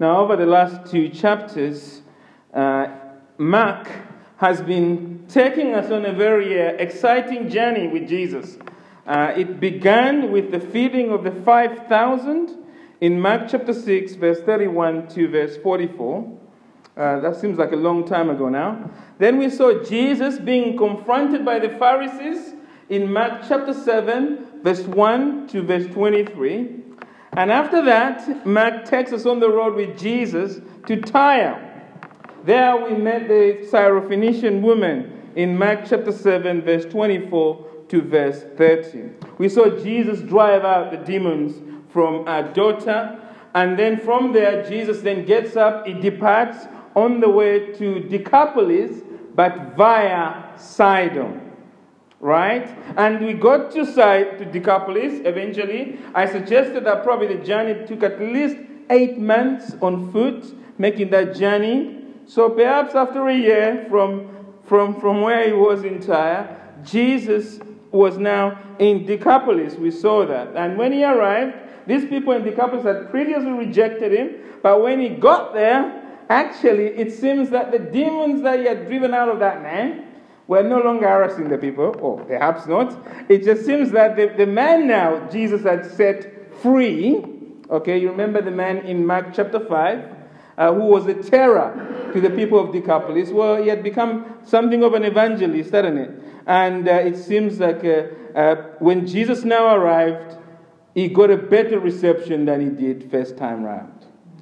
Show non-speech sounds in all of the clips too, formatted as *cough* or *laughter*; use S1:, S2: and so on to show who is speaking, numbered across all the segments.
S1: Now, over the last two chapters, uh, Mark has been taking us on a very uh, exciting journey with Jesus. Uh, it began with the feeding of the 5,000 in Mark chapter 6, verse 31 to verse 44. Uh, that seems like a long time ago now. Then we saw Jesus being confronted by the Pharisees in Mark chapter 7, verse 1 to verse 23. And after that, Mark takes us on the road with Jesus to Tyre. There we met the Syrophoenician woman in Mark chapter 7, verse 24 to verse 30. We saw Jesus drive out the demons from our daughter, and then from there, Jesus then gets up, he departs on the way to Decapolis, but via Sidon. Right? And we got to to Decapolis eventually. I suggested that probably the journey took at least eight months on foot, making that journey. So perhaps after a year from, from, from where he was in Tyre, Jesus was now in Decapolis. We saw that. And when he arrived, these people in Decapolis had previously rejected him, but when he got there, actually, it seems that the demons that he had driven out of that man were no longer harassing the people, or perhaps not. It just seems that the, the man now Jesus had set free, okay, you remember the man in Mark chapter 5, uh, who was a terror to the people of Decapolis. Well, he had become something of an evangelist, hadn't it? And uh, it seems like uh, uh, when Jesus now arrived, he got a better reception than he did first time round.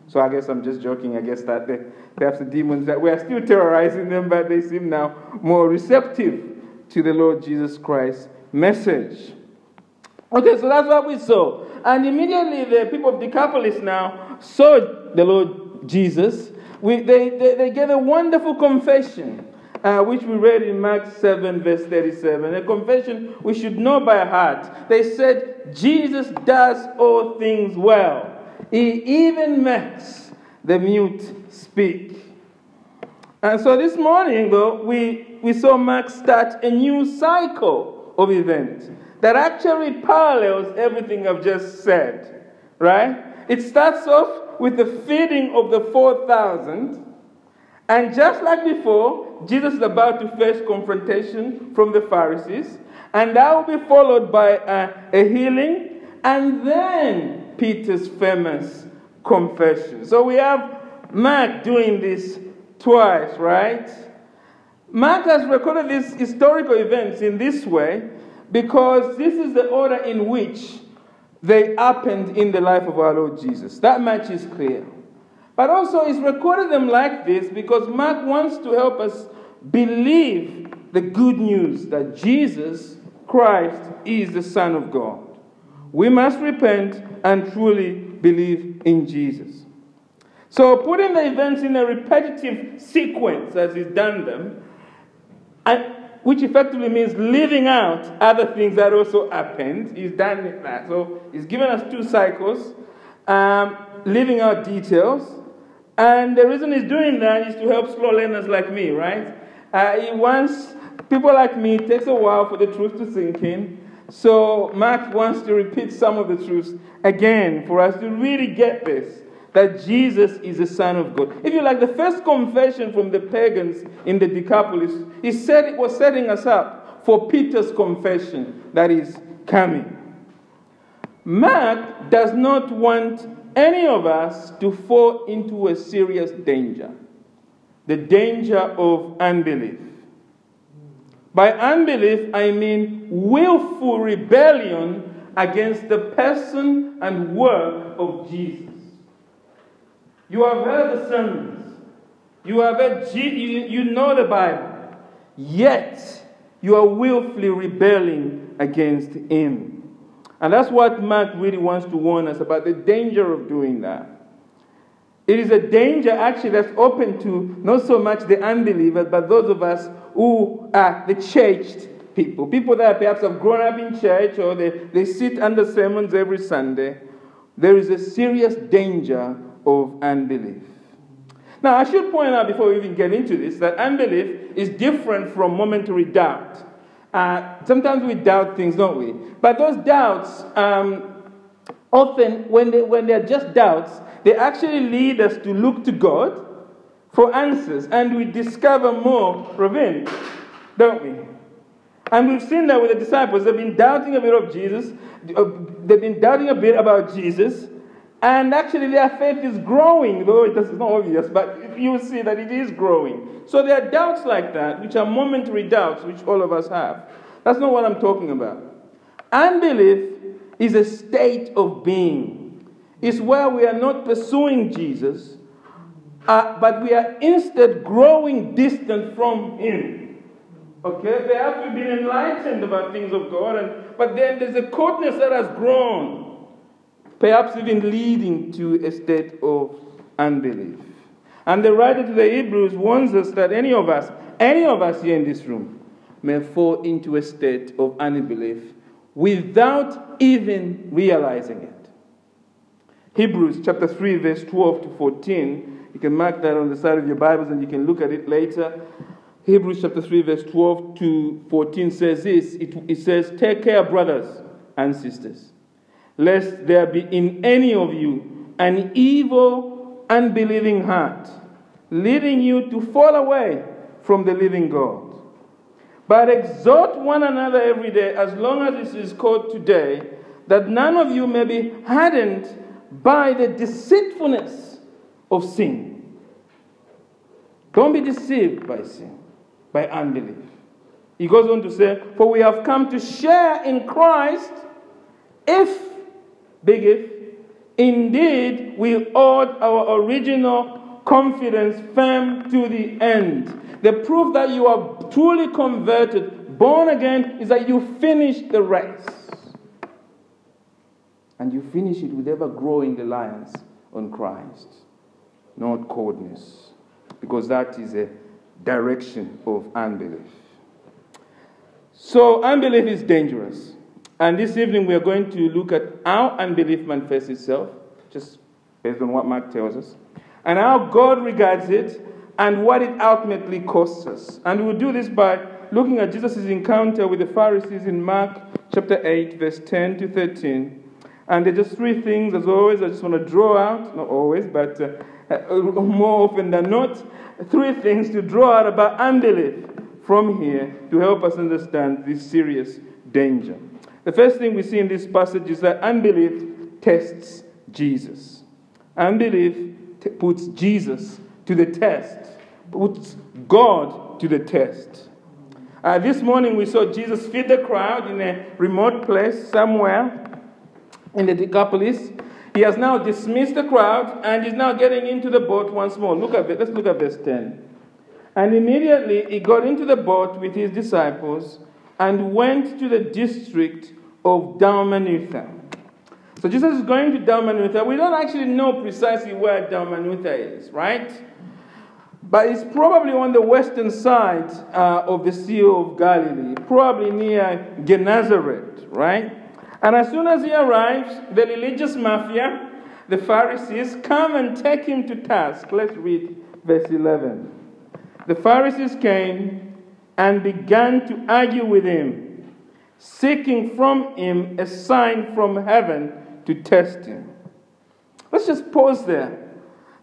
S1: So I guess I'm just joking. I guess that the, perhaps the demons that were still terrorizing them, but they seem now more receptive to the Lord Jesus Christ's message. Okay, so that's what we saw. And immediately the people of Decapolis now saw the Lord Jesus. We, they, they, they gave a wonderful confession, uh, which we read in Mark 7, verse 37. A confession we should know by heart. They said, Jesus does all things well. He even makes the mute speak. And so this morning, though, we, we saw Mark start a new cycle of events that actually parallels everything I've just said, right? It starts off with the feeding of the 4,000. And just like before, Jesus is about to face confrontation from the Pharisees. And that will be followed by a, a healing. And then Peter's famous confession. So we have Mark doing this twice, right? Mark has recorded these historical events in this way because this is the order in which they happened in the life of our Lord Jesus. That much is clear. But also, he's recorded them like this because Mark wants to help us believe the good news that Jesus Christ is the Son of God. We must repent and truly believe in Jesus. So, putting the events in a repetitive sequence as he's done them, and, which effectively means leaving out other things that also happened, he's done that. So, he's given us two cycles, um, leaving out details. And the reason he's doing that is to help slow learners like me, right? Uh, he wants people like me, it takes a while for the truth to sink in. So, Mark wants to repeat some of the truths again for us to really get this that Jesus is the Son of God. If you like, the first confession from the pagans in the Decapolis, he said it was setting us up for Peter's confession that is coming. Mark does not want any of us to fall into a serious danger the danger of unbelief. By unbelief, I mean willful rebellion against the person and work of Jesus. You have heard the sermons, you have heard, you, you know the Bible, yet you are willfully rebelling against Him. And that's what Mark really wants to warn us about the danger of doing that. It is a danger actually that's open to not so much the unbelievers, but those of us who are the churched people. People that perhaps have grown up in church or they, they sit under sermons every Sunday. There is a serious danger of unbelief. Now, I should point out before we even get into this that unbelief is different from momentary doubt. Uh, sometimes we doubt things, don't we? But those doubts, um, often, when, they, when they're just doubts, they actually lead us to look to God for answers, and we discover more revenge, don't we? And we've seen that with the disciples. They've been doubting a bit of Jesus, they've been doubting a bit about Jesus, and actually their faith is growing, though it is not obvious, but you see that it is growing. So there are doubts like that, which are momentary doubts, which all of us have. That's not what I'm talking about. Unbelief is a state of being, it's where we are not pursuing Jesus, uh, but we are instead growing distant from Him. Okay, perhaps we've been enlightened about things of God, and, but then there's a coldness that has grown, perhaps even leading to a state of unbelief. And the writer to the Hebrews warns us that any of us, any of us here in this room, may fall into a state of unbelief without even realizing it. Hebrews chapter 3, verse 12 to 14. You can mark that on the side of your Bibles and you can look at it later. Hebrews chapter 3, verse 12 to 14 says this it, it says, Take care, brothers and sisters, lest there be in any of you an evil, unbelieving heart, leading you to fall away from the living God. But exhort one another every day, as long as it is called today, that none of you may be hardened by the deceitfulness of sin. Don't be deceived by sin by unbelief. He goes on to say, For we have come to share in Christ if, big if, indeed we hold our original confidence firm to the end. The proof that you are truly converted, born again, is that you finish the race. And you finish it with ever growing reliance on Christ, not coldness. Because that is a direction of unbelief. So, unbelief is dangerous. And this evening we are going to look at how unbelief manifests itself, just based on what Mark tells us, and how God regards it and what it ultimately costs us. And we'll do this by looking at Jesus' encounter with the Pharisees in Mark chapter 8, verse 10 to 13. And there are just three things, as always, I just want to draw out, not always, but uh, *laughs* more often than not, three things to draw out about unbelief from here to help us understand this serious danger. The first thing we see in this passage is that unbelief tests Jesus. Unbelief t- puts Jesus to the test, puts God to the test. Uh, this morning we saw Jesus feed the crowd in a remote place somewhere in the Decapolis. He has now dismissed the crowd and is now getting into the boat once more. Look at. Let's look at verse 10. And immediately he got into the boat with his disciples and went to the district of Dalmanutha. So Jesus is going to Dalmanutha. We don't actually know precisely where Dalmanutha is, right? But it's probably on the western side uh, of the Sea of Galilee, probably near Gennesaret, right? And as soon as he arrives, the religious mafia, the Pharisees, come and take him to task. Let's read verse 11. The Pharisees came and began to argue with him, seeking from him a sign from heaven to test him. Let's just pause there.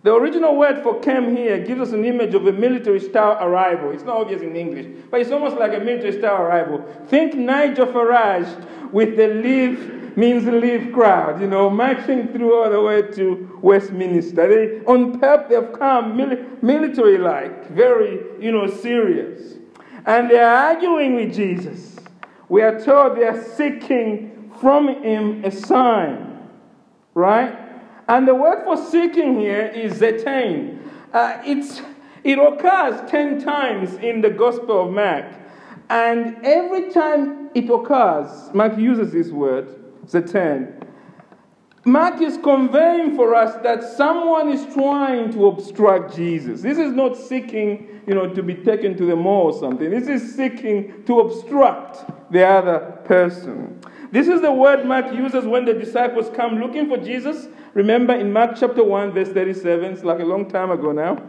S1: The original word for came here gives us an image of a military style arrival. It's not obvious in English, but it's almost like a military style arrival. Think Nigel Farage with the leave means leave crowd, you know, marching through all the way to Westminster. They, on purpose, they've come mili- military like, very, you know, serious. And they're arguing with Jesus. We are told they are seeking from him a sign, right? And the word for seeking here is zetain. Uh, it's, it occurs 10 times in the Gospel of Mark. And every time it occurs, Mark uses this word, zetain. Mark is conveying for us that someone is trying to obstruct Jesus. This is not seeking, you know, to be taken to the mall or something. This is seeking to obstruct the other person. This is the word Mark uses when the disciples come looking for Jesus. Remember in Mark chapter 1, verse 37, it's like a long time ago now.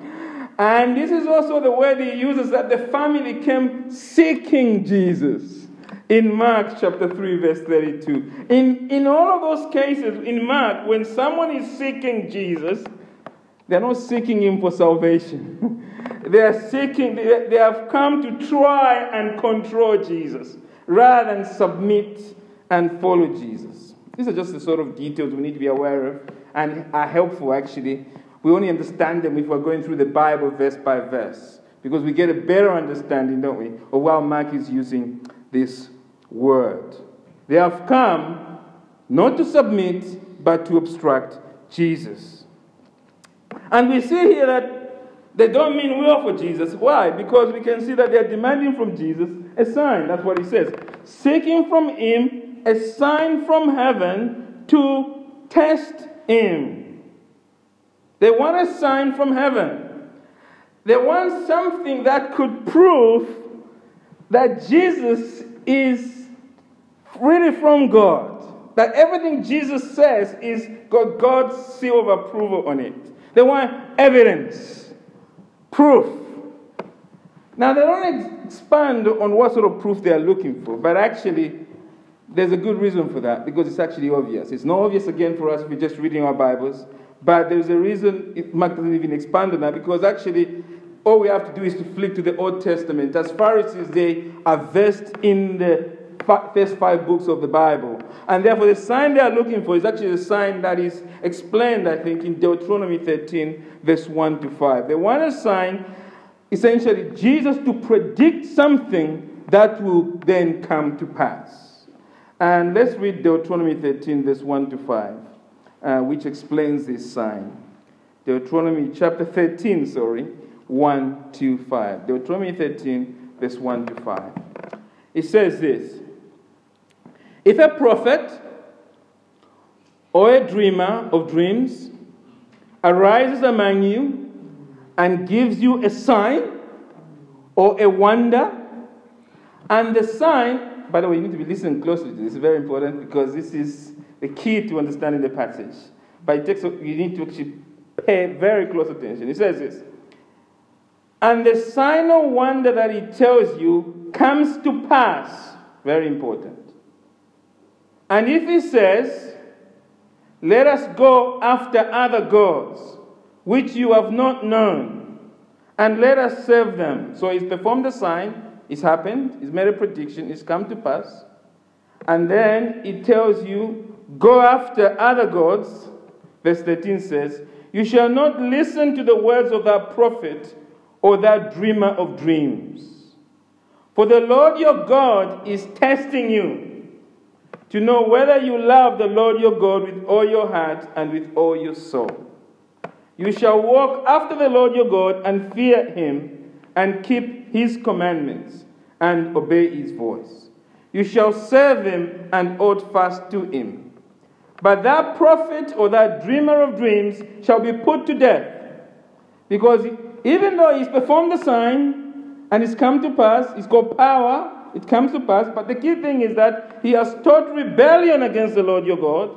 S1: And this is also the word he uses that the family came seeking Jesus. in Mark chapter 3, verse 32. In, in all of those cases, in Mark, when someone is seeking Jesus, they're not seeking him for salvation. *laughs* they are seeking, they, they have come to try and control Jesus rather than submit and follow Jesus. These are just the sort of details we need to be aware of and are helpful actually. We only understand them if we're going through the Bible verse by verse because we get a better understanding, don't we, of how Mark is using this word. They have come not to submit, but to obstruct Jesus. And we see here that they don't mean well for Jesus. Why? Because we can see that they're demanding from Jesus a sign. That's what he says. Seeking from him a sign from heaven to test him. They want a sign from heaven. They want something that could prove that Jesus is really from God. That everything Jesus says is got God's seal of approval on it. They want evidence, proof. Now, they don't expand on what sort of proof they are looking for, but actually, there's a good reason for that because it's actually obvious. It's not obvious again for us if we're just reading our Bibles, but there's a reason Mark doesn't even expand on that because actually, all we have to do is to flick to the Old Testament. As Pharisees, they are versed in the first five books of the Bible. And therefore, the sign they are looking for is actually the sign that is explained, I think, in Deuteronomy 13, verse 1 to 5. They want a sign, essentially, Jesus to predict something that will then come to pass. And let's read Deuteronomy 13, verse 1 to 5, uh, which explains this sign. Deuteronomy chapter 13, sorry, 1 to 5. Deuteronomy 13, verse 1 to 5. It says this if a prophet or a dreamer of dreams arises among you and gives you a sign or a wonder, and the sign, by the way, you need to be listening closely to this, it's very important because this is the key to understanding the passage. But it takes, you need to actually pay very close attention. It says this. And the sign of wonder that he tells you comes to pass. Very important. And if he says, Let us go after other gods, which you have not known, and let us serve them. So he's performed the sign, it's happened, it's made a prediction, it's come to pass. And then it tells you, Go after other gods. Verse 13 says, You shall not listen to the words of that prophet or that dreamer of dreams. For the Lord your God is testing you to know whether you love the Lord your God with all your heart and with all your soul. You shall walk after the Lord your God and fear him and keep his commandments and obey his voice. You shall serve him and hold fast to him. But that prophet or that dreamer of dreams shall be put to death. Because even though he's performed the sign and it's come to pass, he's got power, it comes to pass. But the key thing is that he has taught rebellion against the Lord your God,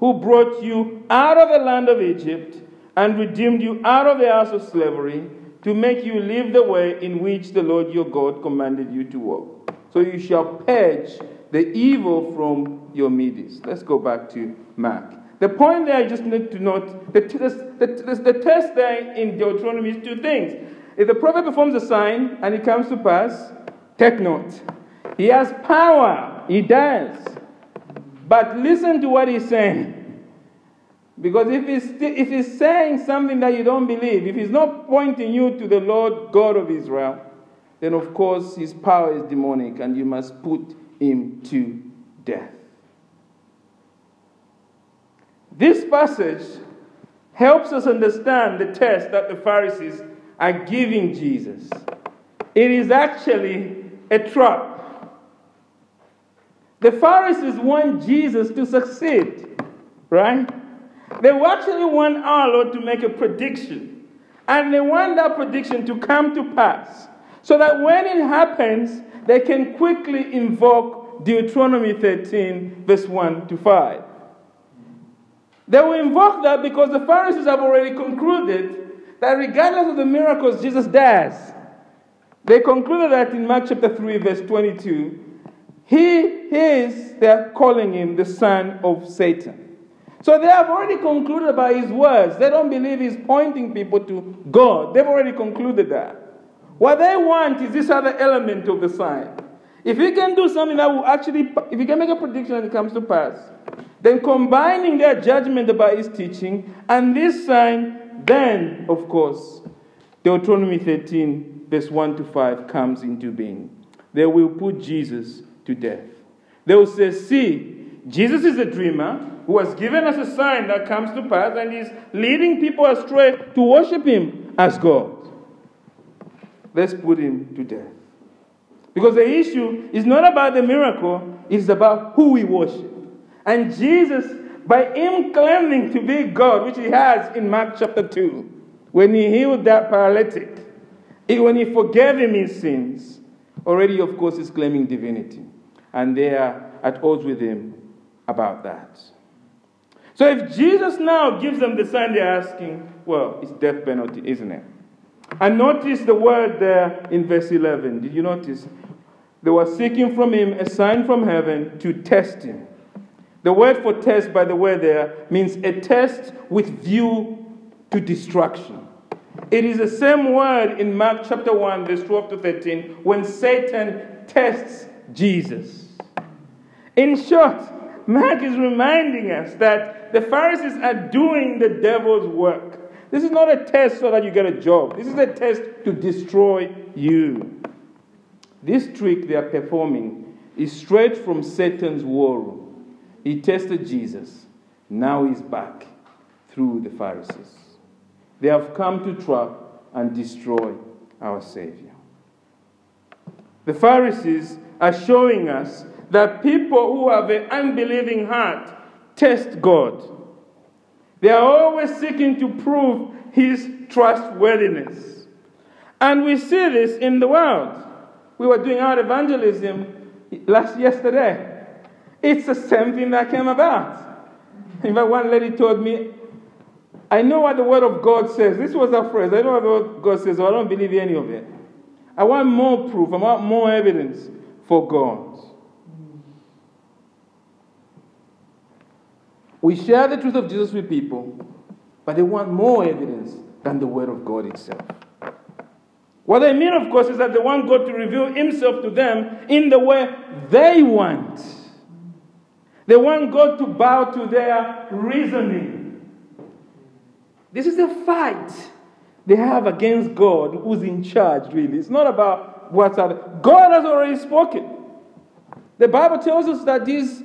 S1: who brought you out of the land of Egypt and redeemed you out of the house of slavery to make you live the way in which the Lord your God commanded you to walk. So you shall purge the evil from your midst. Let's go back to Mark. The point there, I just need to note the, the, the, the test there in Deuteronomy is two things. If the prophet performs a sign and it comes to pass, take note. He has power. He does. But listen to what he's saying. Because if he's, if he's saying something that you don't believe, if he's not pointing you to the Lord God of Israel, then of course his power is demonic and you must put him to death. This passage helps us understand the test that the Pharisees are giving Jesus. It is actually a trap. The Pharisees want Jesus to succeed, right? They actually want our Lord to make a prediction. And they want that prediction to come to pass. So that when it happens, they can quickly invoke Deuteronomy 13, verse 1 to 5. They will invoke that because the Pharisees have already concluded that regardless of the miracles Jesus does, they concluded that in Mark chapter 3, verse 22, He is, they're calling him the son of Satan. So they have already concluded by his words. They don't believe he's pointing people to God. They've already concluded that. What they want is this other element of the sign. If he can do something that will actually, if he can make a prediction and it comes to pass, then combining their judgment about his teaching and this sign, then, of course, Deuteronomy 13, verse 1 to 5 comes into being. They will put Jesus to death. They will say, See, Jesus is a dreamer who has given us a sign that comes to pass and is leading people astray to worship him as God. Let's put him to death. Because the issue is not about the miracle, it's about who we worship. And Jesus, by him claiming to be God, which he has in Mark chapter 2, when he healed that paralytic, when he forgave him his sins, already, of course, is claiming divinity. And they are at odds with him about that. So if Jesus now gives them the sign they're asking, well, it's death penalty, isn't it? And notice the word there in verse 11. Did you notice? They were seeking from him a sign from heaven to test him. The word for test, by the way, there means a test with view to destruction. It is the same word in Mark chapter 1, verse 12 to 13, when Satan tests Jesus. In short, Mark is reminding us that the Pharisees are doing the devil's work. This is not a test so that you get a job, this is a test to destroy you. This trick they are performing is straight from Satan's war room. He tested Jesus. Now he's back through the Pharisees. They have come to trap and destroy our Savior. The Pharisees are showing us that people who have an unbelieving heart test God. They are always seeking to prove his trustworthiness. And we see this in the world. We were doing our evangelism last yesterday. It's the same thing that came about. In fact, one lady told me, I know what the Word of God says. This was a phrase. I know what the Word God says, so I don't believe any of it. I want more proof. I want more evidence for God. We share the truth of Jesus with people, but they want more evidence than the Word of God itself. What they mean, of course, is that they want God to reveal Himself to them in the way they want. They want God to bow to their reasoning. This is the fight they have against God who's in charge, really. It's not about what's God has already spoken. The Bible tells us that these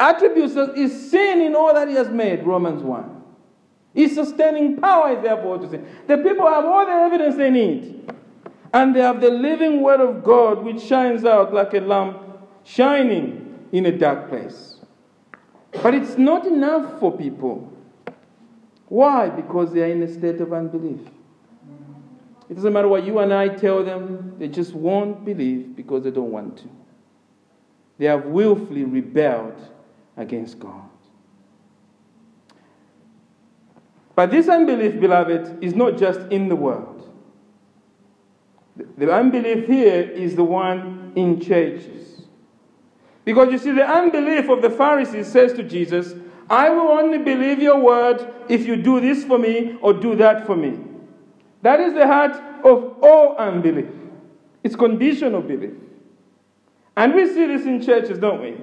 S1: attributes is seen in all that He has made, Romans 1. His sustaining power is therefore to sin. The people have all the evidence they need. And they have the living word of God which shines out like a lamp shining in a dark place. But it's not enough for people. Why? Because they are in a state of unbelief. It doesn't matter what you and I tell them, they just won't believe because they don't want to. They have willfully rebelled against God. But this unbelief, beloved, is not just in the world. The unbelief here is the one in churches. Because you see, the unbelief of the Pharisees says to Jesus, I will only believe your word if you do this for me or do that for me. That is the heart of all unbelief. It's conditional belief. And we see this in churches, don't we?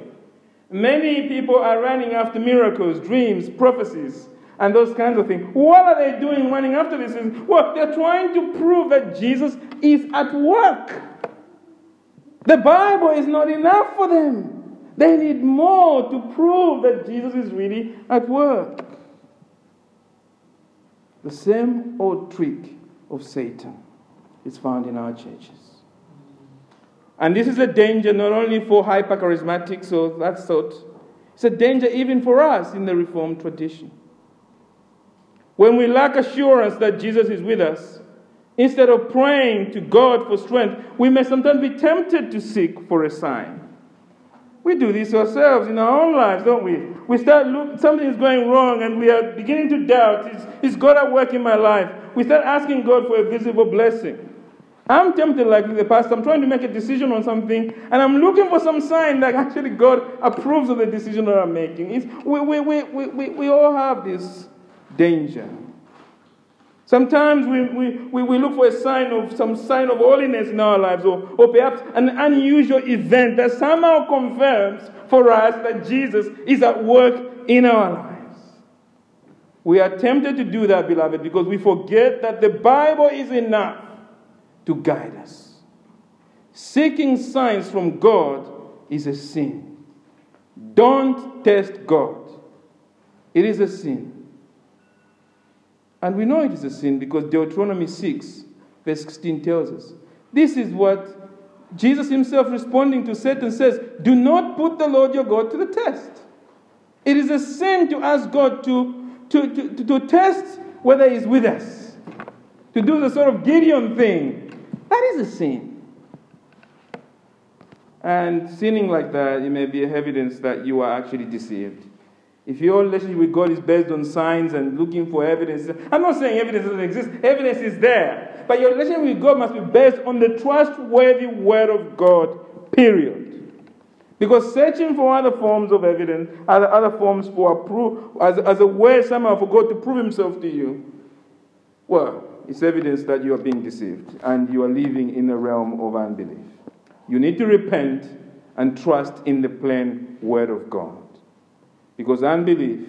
S1: Many people are running after miracles, dreams, prophecies, and those kinds of things. What are they doing running after this? Well, they're trying to prove that Jesus is at work. The Bible is not enough for them. They need more to prove that Jesus is really at work. The same old trick of Satan is found in our churches. And this is a danger not only for hypercharismatics or that sort, it's a danger even for us in the Reformed tradition. When we lack assurance that Jesus is with us, Instead of praying to God for strength, we may sometimes be tempted to seek for a sign. We do this ourselves in our own lives, don't we? We start look, something is going wrong and we are beginning to doubt. Is, is God at work in my life? We start asking God for a visible blessing. I'm tempted like the pastor. I'm trying to make a decision on something, and I'm looking for some sign that actually God approves of the decision that I'm making. It's, we, we, we, we, we all have this danger. Sometimes we, we, we, we look for a sign of some sign of holiness in our lives, or, or perhaps an unusual event that somehow confirms for us that Jesus is at work in our lives. We are tempted to do that, beloved, because we forget that the Bible is enough to guide us. Seeking signs from God is a sin. Don't test God, it is a sin. And we know it is a sin because Deuteronomy 6, verse 16 tells us. This is what Jesus himself responding to Satan says Do not put the Lord your God to the test. It is a sin to ask God to, to, to, to, test whether he's with us, to do the sort of Gideon thing. That is a sin. And sinning like that, it may be evidence that you are actually deceived. If your relationship with God is based on signs and looking for evidence, I'm not saying evidence doesn't exist, evidence is there. But your relationship with God must be based on the trustworthy Word of God, period. Because searching for other forms of evidence, other, other forms for approve, as, as a way somehow for God to prove Himself to you, well, it's evidence that you are being deceived and you are living in a realm of unbelief. You need to repent and trust in the plain Word of God. Because unbelief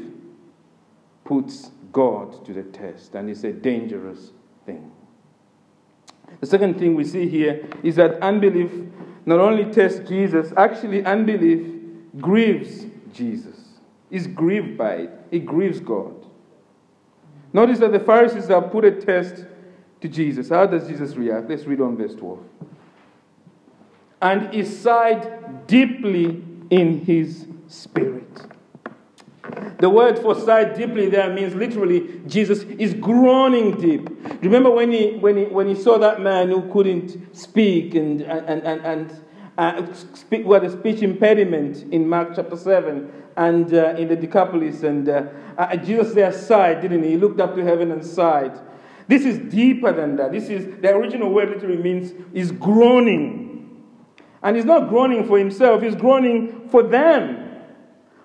S1: puts God to the test, and it's a dangerous thing. The second thing we see here is that unbelief not only tests Jesus, actually, unbelief grieves Jesus. Is grieved by it, it grieves God. Notice that the Pharisees have put a test to Jesus. How does Jesus react? Let's read on verse 12. And he sighed deeply in his spirit. The word for sigh deeply there means literally Jesus is groaning deep. Remember when he, when he, when he saw that man who couldn't speak and, and, and, and uh, speak, with a speech impediment in Mark chapter 7 and uh, in the Decapolis. And uh, uh, Jesus there sighed, didn't he? He looked up to heaven and sighed. This is deeper than that. This is the original word literally means is groaning. And he's not groaning for himself, he's groaning for them.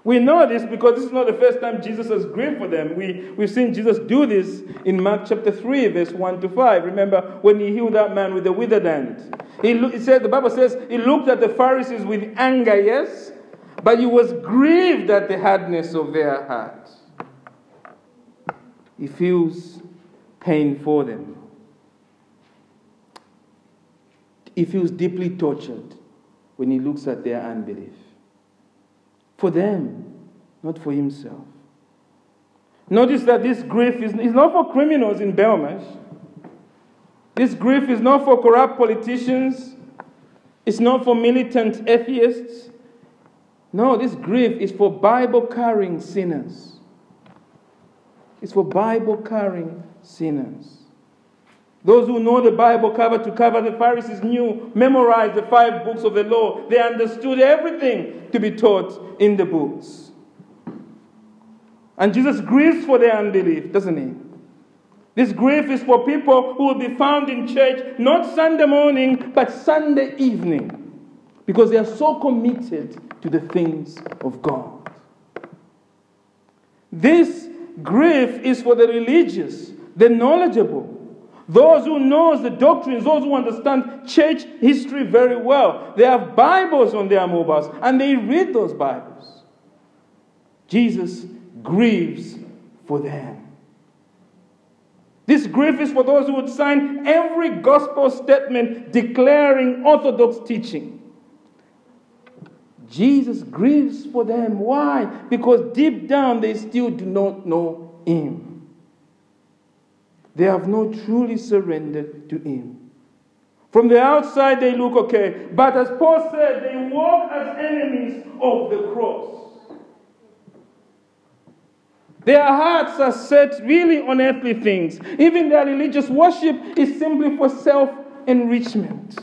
S1: We know this because this is not the first time Jesus has grieved for them. We, we've seen Jesus do this in Mark chapter 3, verse 1 to 5. Remember when he healed that man with the withered hand? He, he said, the Bible says he looked at the Pharisees with anger, yes, but he was grieved at the hardness of their heart. He feels pain for them. He feels deeply tortured when he looks at their unbelief. For them, not for himself. Notice that this grief is, is not for criminals in Belmarsh. This grief is not for corrupt politicians. It's not for militant atheists. No, this grief is for Bible carrying sinners. It's for Bible carrying sinners. Those who know the Bible cover to cover, the Pharisees knew, memorized the five books of the law. They understood everything to be taught in the books. And Jesus grieves for their unbelief, doesn't he? This grief is for people who will be found in church not Sunday morning, but Sunday evening, because they are so committed to the things of God. This grief is for the religious, the knowledgeable, those who knows the doctrines, those who understand church history very well. They have Bibles on their mobiles and they read those Bibles. Jesus grieves for them. This grief is for those who would sign every gospel statement declaring orthodox teaching. Jesus grieves for them. Why? Because deep down they still do not know Him. They have not truly surrendered to Him. From the outside, they look okay. But as Paul said, they walk as enemies of the cross. Their hearts are set really on earthly things. Even their religious worship is simply for self enrichment.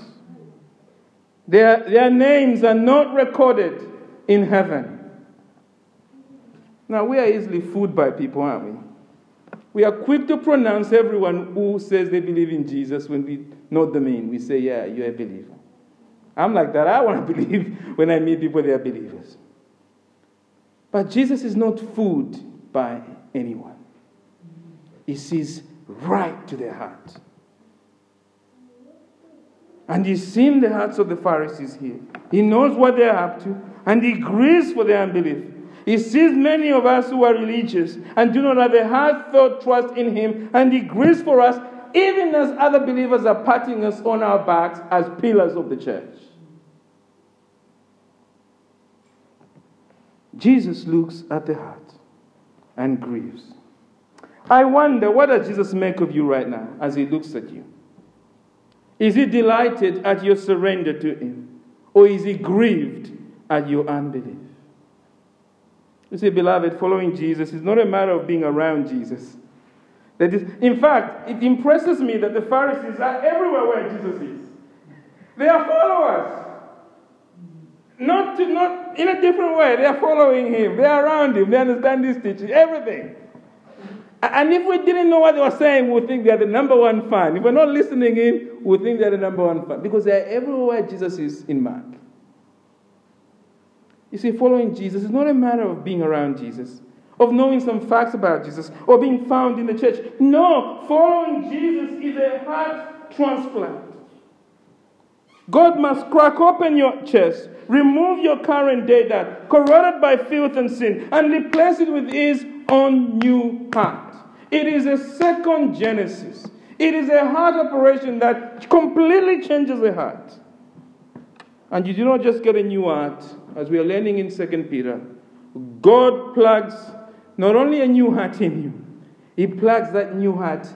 S1: Their, their names are not recorded in heaven. Now, we are easily fooled by people, aren't we? We are quick to pronounce everyone who says they believe in Jesus when we know the mean. We say, Yeah, you're a believer. I'm like that. I want to *laughs* believe when I meet people they are believers. But Jesus is not fooled by anyone, He sees right to their heart. And He's seen the hearts of the Pharisees here. He knows what they're up to, and He grieves for their unbelief. He sees many of us who are religious and do not have a heartfelt trust in Him, and He grieves for us even as other believers are patting us on our backs as pillars of the church. Jesus looks at the heart and grieves. I wonder, what does Jesus make of you right now as he looks at you? Is he delighted at your surrender to him? Or is he grieved at your unbelief? You see, beloved, following Jesus is not a matter of being around Jesus. That is, in fact, it impresses me that the Pharisees are everywhere where Jesus is. They are followers. Not, to, not in a different way. They are following him. They are around him. They understand his teaching, everything. And if we didn't know what they were saying, we think they're the number one fan. If we're not listening in, we think they're the number one fan. Because they're everywhere Jesus is in Mark. You see, following Jesus is not a matter of being around Jesus, of knowing some facts about Jesus, or being found in the church. No, following Jesus is a heart transplant. God must crack open your chest, remove your current data, corroded by filth and sin, and replace it with His own new heart. It is a second Genesis. It is a heart operation that completely changes the heart. And you do not just get a new heart, as we are learning in 2 Peter. God plugs not only a new heart in you, He plugs that new heart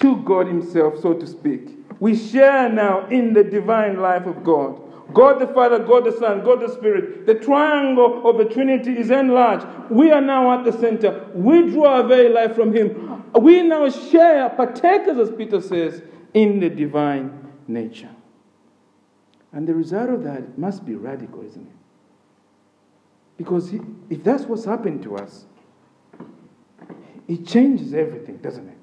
S1: to God Himself, so to speak. We share now in the divine life of God. God the Father, God the Son, God the Spirit. The triangle of the Trinity is enlarged. We are now at the center. We draw our very life from Him. We now share, partakers, as Peter says, in the divine nature. And the result of that must be radical, isn't it? Because if that's what's happened to us, it changes everything, doesn't it?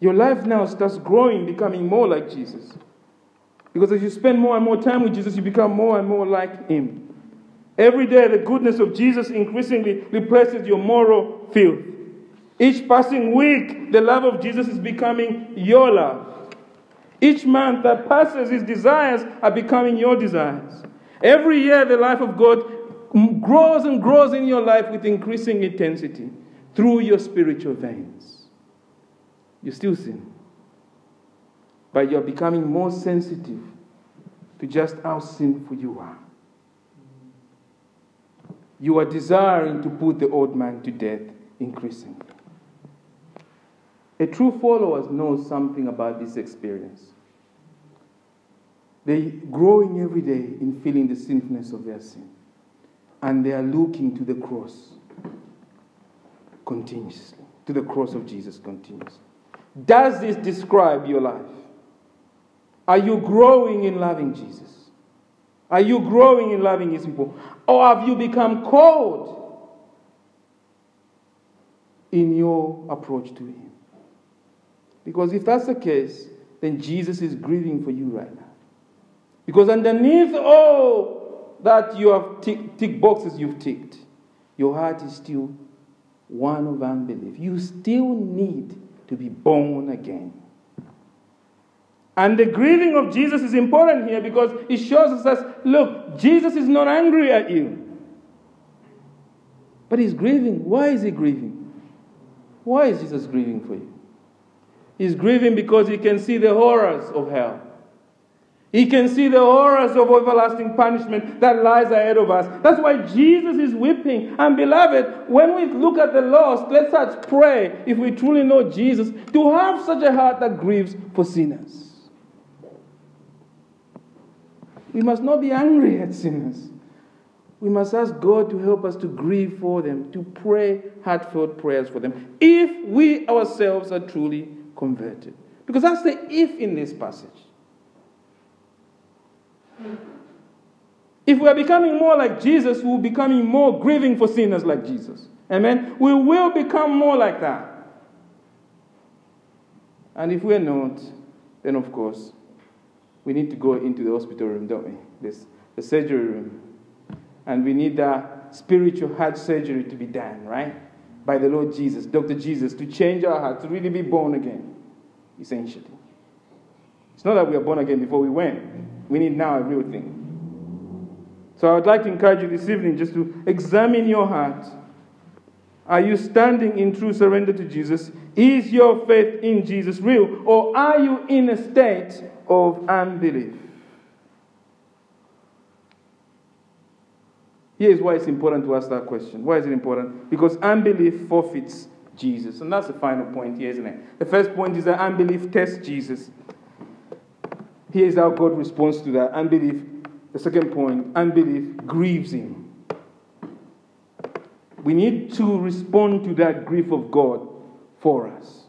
S1: Your life now starts growing, becoming more like Jesus. Because as you spend more and more time with Jesus, you become more and more like Him. Every day, the goodness of Jesus increasingly replaces your moral filth. Each passing week, the love of Jesus is becoming your love. Each month that passes, His desires are becoming your desires. Every year, the life of God grows and grows in your life with increasing intensity through your spiritual veins. You still sin, but you're becoming more sensitive to just how sinful you are. You are desiring to put the old man to death increasingly. A true follower knows something about this experience. They're growing every day in feeling the sinfulness of their sin. And they are looking to the cross continuously, to the cross of Jesus continuously. Does this describe your life? Are you growing in loving Jesus? Are you growing in loving His people? Or have you become cold in your approach to Him? Because if that's the case, then Jesus is grieving for you right now. Because underneath all that you have tick, tick boxes you've ticked, your heart is still one of unbelief. You still need to be born again. And the grieving of Jesus is important here because it shows us look, Jesus is not angry at you. But he's grieving. Why is he grieving? Why is Jesus grieving for you? He's grieving because he can see the horrors of hell. He can see the horrors of everlasting punishment that lies ahead of us. That's why Jesus is weeping. And beloved, when we look at the lost, let's us pray, if we truly know Jesus, to have such a heart that grieves for sinners. We must not be angry at sinners. We must ask God to help us to grieve for them, to pray heartfelt prayers for them, if we ourselves are truly converted. Because that's the if in this passage. Mm-hmm. If we are becoming more like Jesus, we will be becoming more grieving for sinners like Jesus. Amen? We will become more like that. And if we're not, then of course, we need to go into the hospital room, don't we? This, the surgery room. And we need that spiritual heart surgery to be done, right? By the Lord Jesus, Dr. Jesus, to change our heart, to really be born again, essentially. It's not that we are born again before we went. We need now a real thing. So I would like to encourage you this evening just to examine your heart. Are you standing in true surrender to Jesus? Is your faith in Jesus real? Or are you in a state of unbelief? Here's why it's important to ask that question. Why is it important? Because unbelief forfeits Jesus. And that's the final point here, isn't it? The first point is that unbelief tests Jesus. Here's how God responds to that unbelief. The second point unbelief grieves Him. We need to respond to that grief of God for us.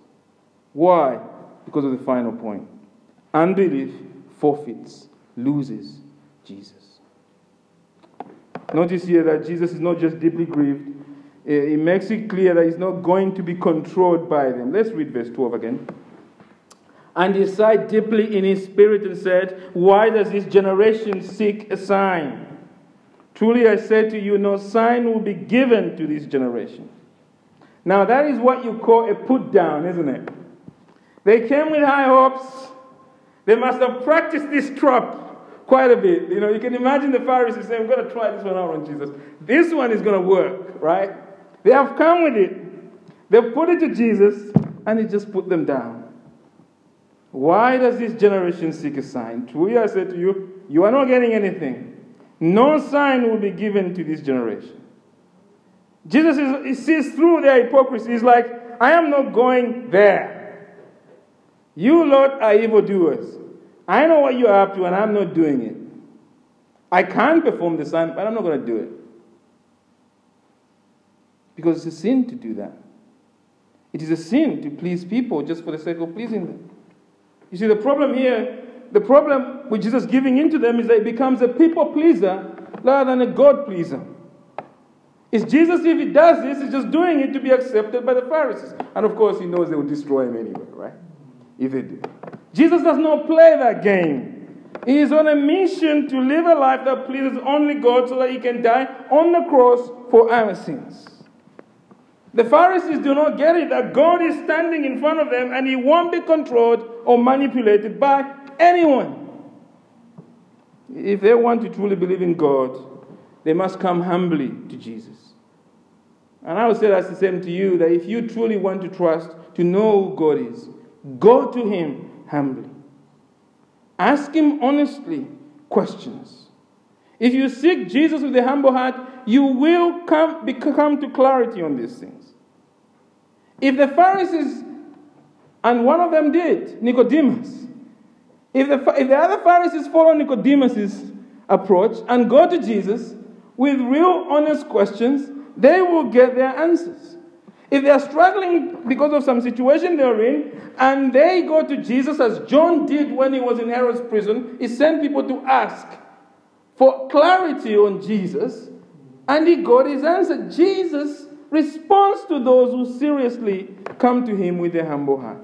S1: Why? Because of the final point. Unbelief forfeits, loses Jesus. Notice here that Jesus is not just deeply grieved, uh, it makes it clear that he's not going to be controlled by them. Let's read verse 12 again. And he sighed deeply in his spirit and said, Why does this generation seek a sign? Truly I say to you, no sign will be given to this generation. Now, that is what you call a put down, isn't it? They came with high hopes. They must have practiced this trap quite a bit. You know, you can imagine the Pharisees saying, We're going to try this one out on Jesus. This one is going to work, right? They have come with it. They've put it to Jesus, and he just put them down. Why does this generation seek a sign? Truly I say to you, you are not getting anything. No sign will be given to this generation. Jesus is, sees through their hypocrisy. He's like, I am not going there. You, Lord, are evildoers. I know what you are up to, and I'm not doing it. I can't perform the sign, but I'm not going to do it. Because it's a sin to do that. It is a sin to please people just for the sake of pleasing them. You see, the problem here, the problem with Jesus giving in to them is that he becomes a people pleaser rather than a God pleaser. Is Jesus, if he does this, is just doing it to be accepted by the Pharisees. And of course, he knows they will destroy him anyway, right? If they do. Jesus does not play that game. He is on a mission to live a life that pleases only God so that he can die on the cross for our sins. The Pharisees do not get it that God is standing in front of them and he won't be controlled or manipulated by anyone. If they want to truly believe in God, they must come humbly to Jesus. And I would say that's the same to you that if you truly want to trust, to know who God is, go to Him humbly. Ask Him honestly questions. If you seek Jesus with a humble heart, you will come, come to clarity on these things. If the Pharisees, and one of them did, Nicodemus, if the, if the other Pharisees follow Nicodemus's approach and go to Jesus with real honest questions, they will get their answers. If they are struggling because of some situation they're in, and they go to Jesus as John did when he was in Herod's prison, he sent people to ask for clarity on Jesus, and he got his answer. Jesus responds to those who seriously come to him with a humble heart.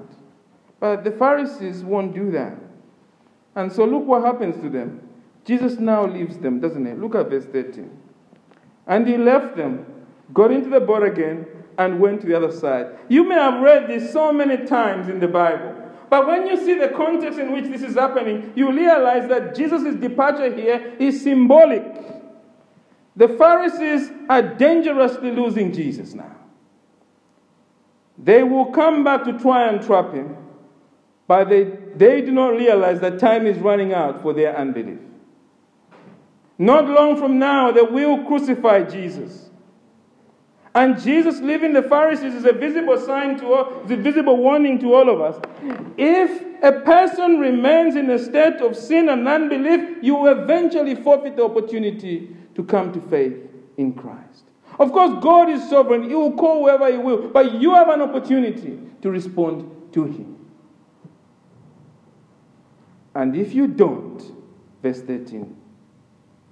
S1: But the Pharisees won't do that. And so look what happens to them. Jesus now leaves them, doesn't he? Look at verse 13. And he left them, got into the boat again, and went to the other side. You may have read this so many times in the Bible. But when you see the context in which this is happening, you realize that Jesus' departure here is symbolic. The Pharisees are dangerously losing Jesus now. They will come back to try and trap him, but they, they do not realize that time is running out for their unbelief. Not long from now, they will crucify Jesus. And Jesus leaving the Pharisees is a visible sign to all, is a visible warning to all of us. If a person remains in a state of sin and unbelief, you will eventually forfeit the opportunity to come to faith in Christ. Of course, God is sovereign. He will call whoever He will. But you have an opportunity to respond to Him. And if you don't, verse 13,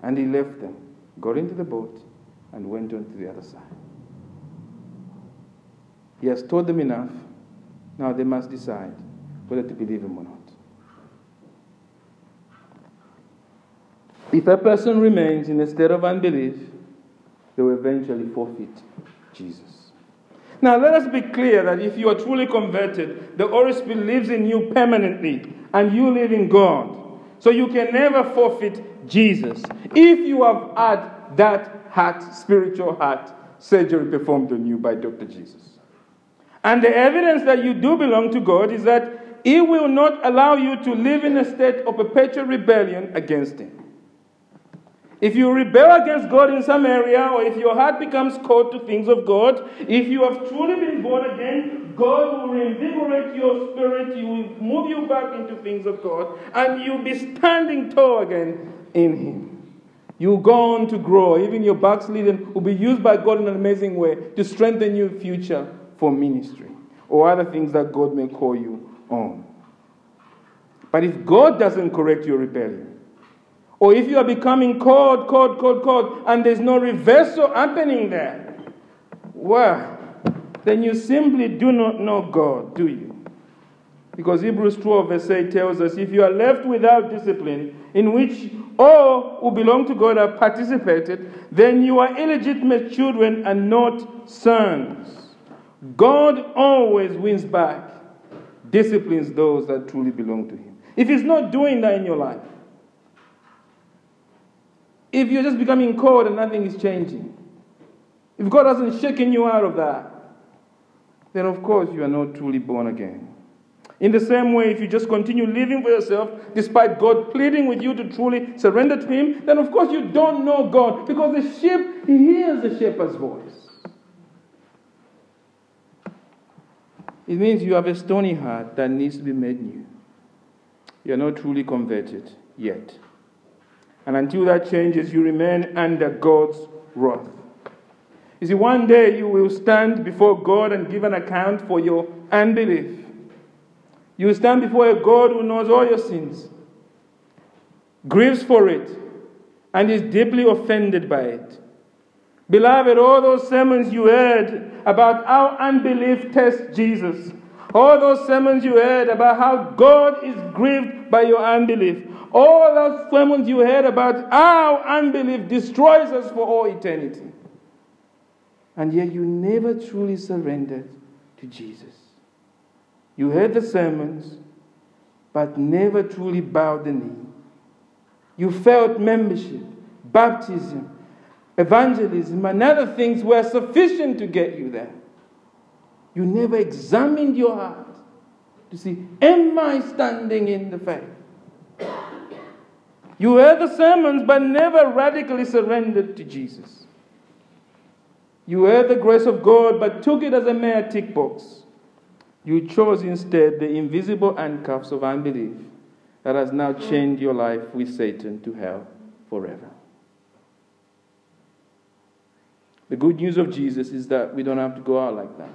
S1: and He left them, got into the boat, and went on to the other side. He has told them enough. Now they must decide whether to believe him or not. If a person remains in a state of unbelief, they will eventually forfeit Jesus. Now, let us be clear that if you are truly converted, the Holy Spirit lives in you permanently, and you live in God. So you can never forfeit Jesus. If you have had that heart, spiritual heart surgery performed on you by Dr. Jesus. And the evidence that you do belong to God is that He will not allow you to live in a state of perpetual rebellion against Him. If you rebel against God in some area, or if your heart becomes cold to things of God, if you have truly been born again, God will reinvigorate your spirit, He will move you back into things of God, and you'll be standing tall again in Him. You'll go on to grow. Even your backsliding will be used by God in an amazing way to strengthen your future for ministry or other things that God may call you on. But if God doesn't correct your rebellion, or if you are becoming cold, cold, cold, cold, and there's no reversal happening there, well, then you simply do not know God, do you? Because Hebrews 12, verse 8 tells us if you are left without discipline, in which all who belong to God have participated, then you are illegitimate children and not sons. God always wins back, disciplines those that truly belong to Him. If He's not doing that in your life, if you're just becoming cold and nothing is changing, if God hasn't shaken you out of that, then of course you are not truly born again. In the same way, if you just continue living for yourself, despite God pleading with you to truly surrender to Him, then of course you don't know God because the sheep, He hears the shepherd's voice. It means you have a stony heart that needs to be made new. You are not truly converted yet. And until that changes, you remain under God's wrath. You see, one day you will stand before God and give an account for your unbelief. You will stand before a God who knows all your sins, grieves for it, and is deeply offended by it. Beloved, all those sermons you heard about how unbelief tests Jesus, all those sermons you heard about how God is grieved by your unbelief, all those sermons you heard about how unbelief destroys us for all eternity. And yet you never truly surrendered to Jesus. You heard the sermons, but never truly bowed the knee. You felt membership, baptism, evangelism, and other things were sufficient to get you there. You never examined your heart to see, am I standing in the faith? You heard the sermons, but never radically surrendered to Jesus. You heard the grace of God, but took it as a mere tick box. You chose instead the invisible handcuffs of unbelief that has now chained your life with Satan to hell forever. The good news of Jesus is that we don't have to go out like that.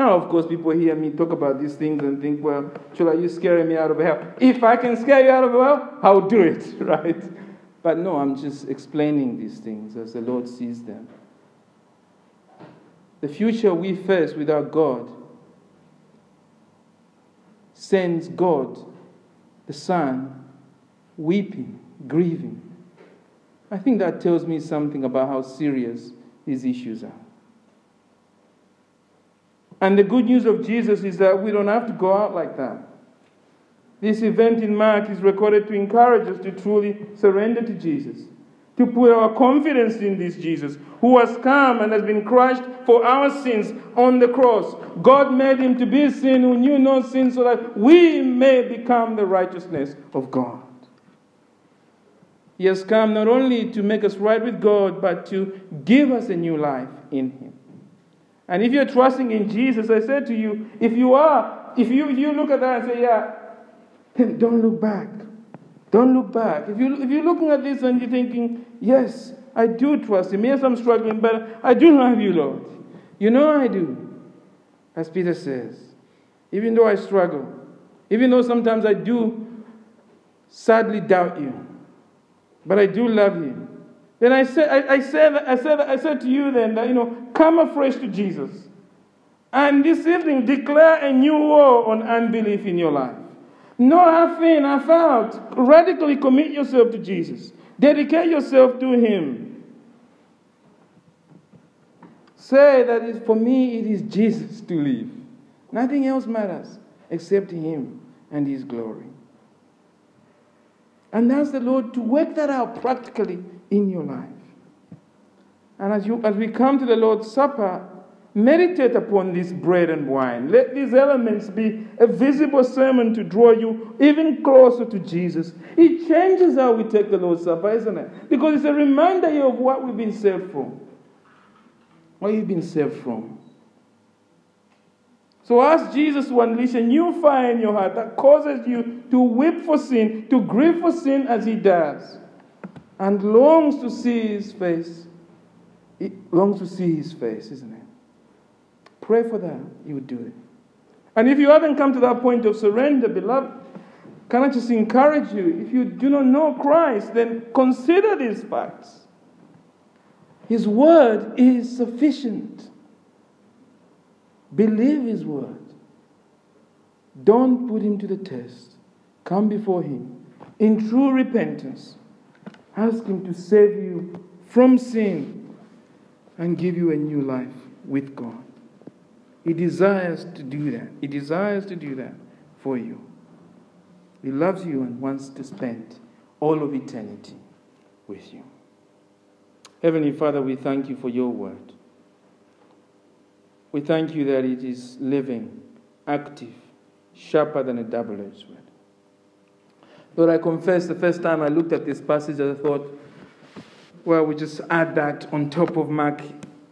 S1: Now, of course, people hear me talk about these things and think, well, are you're scaring me out of hell? If I can scare you out of hell, I'll do it, *laughs* right? But no, I'm just explaining these things as the Lord sees them. The future we face without God sends God, the Son, weeping, grieving. I think that tells me something about how serious these issues are. And the good news of Jesus is that we don't have to go out like that. This event in Mark is recorded to encourage us to truly surrender to Jesus, to put our confidence in this Jesus who has come and has been crushed for our sins on the cross. God made him to be sin who knew no sin so that we may become the righteousness of God. He has come not only to make us right with God, but to give us a new life in him. And if you're trusting in Jesus, I said to you, if you are, if you, if you look at that and say, yeah, don't look back. Don't look back. If, you, if you're looking at this and you're thinking, yes, I do trust Him. Yes, I'm struggling, but I do love you, Lord. You know I do. As Peter says, even though I struggle, even though sometimes I do sadly doubt you, but I do love you. Then I said, I, I, said, I, said, I said to you then that, you know, come afresh to Jesus. And this evening, declare a new war on unbelief in your life. No half in, half out. Radically commit yourself to Jesus. Dedicate yourself to Him. Say that for me, it is Jesus to live. Nothing else matters except Him and His glory. And ask the Lord to work that out practically in your life. And as, you, as we come to the Lord's Supper, meditate upon this bread and wine. Let these elements be a visible sermon to draw you even closer to Jesus. It changes how we take the Lord's Supper, isn't it? Because it's a reminder of what we've been saved from. What you've been saved from. So ask Jesus to unleash a new fire in your heart that causes you to weep for sin, to grieve for sin as he does, and longs to see his face. It longs to see his face, isn't it? Pray for that, you would do it. And if you haven't come to that point of surrender, beloved, can I just encourage you? If you do not know Christ, then consider these facts. His word is sufficient. Believe His word. Don't put Him to the test. Come before Him in true repentance. Ask Him to save you from sin and give you a new life with God. He desires to do that. He desires to do that for you. He loves you and wants to spend all of eternity with you. Heavenly Father, we thank you for your word. We thank you that it is living, active, sharper than a double edged sword. Lord, I confess the first time I looked at this passage, I thought, well, we just add that on top of Mark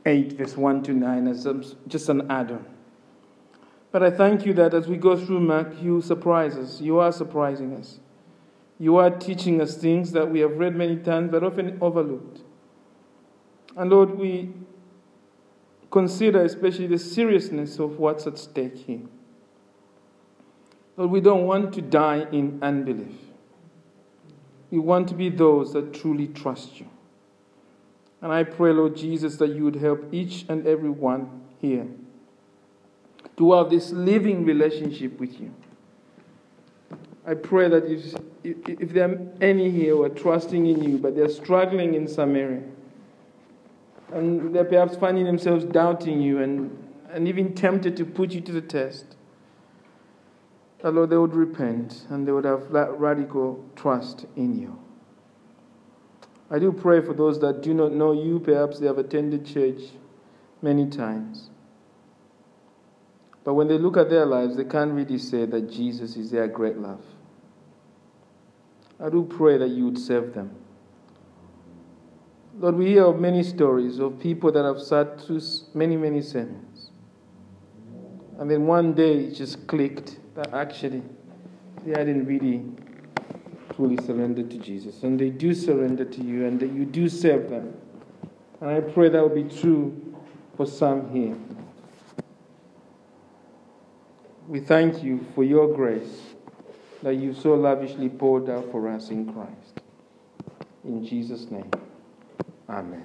S1: 8, verse 1 to 9, as just an add on. But I thank you that as we go through Mark, you surprise us. You are surprising us. You are teaching us things that we have read many times but often overlooked. And Lord, we consider especially the seriousness of what's at stake here. Lord, we don't want to die in unbelief. We want to be those that truly trust you. And I pray, Lord Jesus, that you would help each and every one here to have this living relationship with you. I pray that if, if there are any here who are trusting in you, but they're struggling in some area, and they're perhaps finding themselves doubting you and, and even tempted to put you to the test, that Lord, they would repent and they would have that radical trust in you. I do pray for those that do not know you, perhaps they have attended church many times. But when they look at their lives, they can't really say that Jesus is their great love. I do pray that you would save them. Lord, we hear of many stories of people that have sat through many, many sermons. And then one day it just clicked that actually they hadn't really fully surrendered to Jesus. And they do surrender to you and that you do save them. And I pray that will be true for some here. We thank you for your grace that you so lavishly poured out for us in Christ. In Jesus' name, amen.